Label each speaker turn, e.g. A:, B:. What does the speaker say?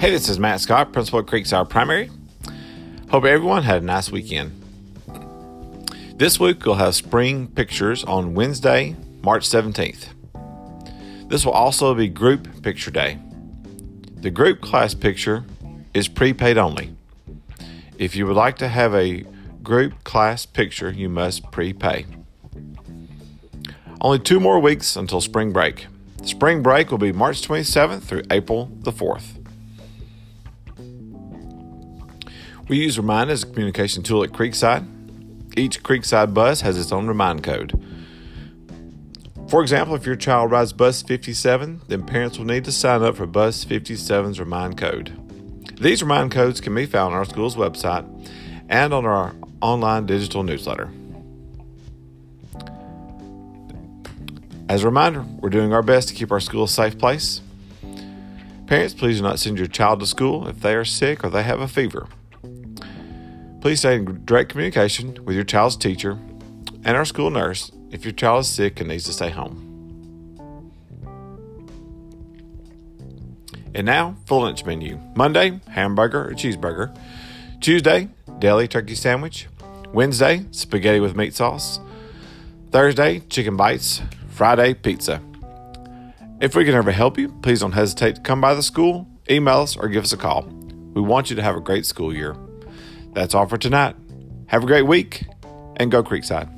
A: Hey, this is Matt Scott, Principal at Creekside Primary. Hope everyone had a nice weekend. This week we'll have spring pictures on Wednesday, March 17th. This will also be group picture day. The group class picture is prepaid only. If you would like to have a group class picture, you must prepay. Only two more weeks until spring break. Spring break will be March 27th through April the 4th. We use Remind as a communication tool at Creekside. Each Creekside bus has its own Remind code. For example, if your child rides bus 57, then parents will need to sign up for bus 57's Remind code. These Remind codes can be found on our school's website and on our online digital newsletter. As a reminder, we're doing our best to keep our school a safe place. Parents, please do not send your child to school if they are sick or they have a fever. Please stay in direct communication with your child's teacher and our school nurse if your child is sick and needs to stay home. And now, full lunch menu. Monday, hamburger or cheeseburger. Tuesday, deli turkey sandwich. Wednesday, spaghetti with meat sauce. Thursday, chicken bites. Friday, pizza. If we can ever help you, please don't hesitate to come by the school, email us, or give us a call. We want you to have a great school year. That's all for tonight. Have a great week and go Creekside.